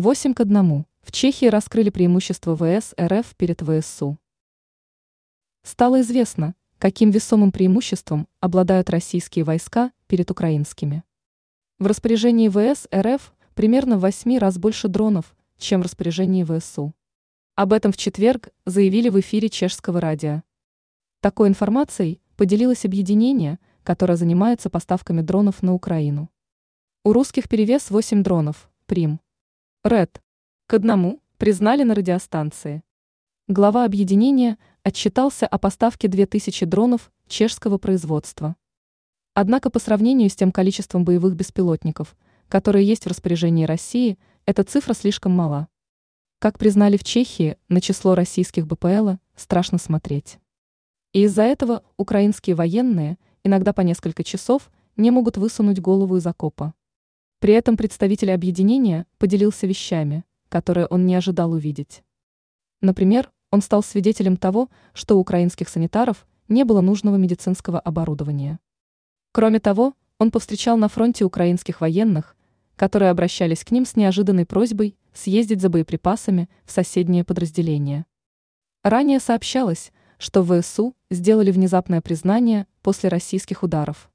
8 к 1. В Чехии раскрыли преимущество ВС РФ перед ВСУ. Стало известно, каким весомым преимуществом обладают российские войска перед украинскими. В распоряжении ВС РФ примерно в 8 раз больше дронов, чем в распоряжении ВСУ. Об этом в четверг заявили в эфире чешского радио. Такой информацией поделилось объединение, которое занимается поставками дронов на Украину. У русских перевес 8 дронов, Прим. Ред. К одному признали на радиостанции. Глава объединения отчитался о поставке 2000 дронов чешского производства. Однако по сравнению с тем количеством боевых беспилотников, которые есть в распоряжении России, эта цифра слишком мала. Как признали в Чехии, на число российских БПЛ страшно смотреть. И из-за этого украинские военные иногда по несколько часов не могут высунуть голову из окопа. При этом представитель объединения поделился вещами, которые он не ожидал увидеть. Например, он стал свидетелем того, что у украинских санитаров не было нужного медицинского оборудования. Кроме того, он повстречал на фронте украинских военных, которые обращались к ним с неожиданной просьбой съездить за боеприпасами в соседнее подразделение. Ранее сообщалось, что ВСУ сделали внезапное признание после российских ударов.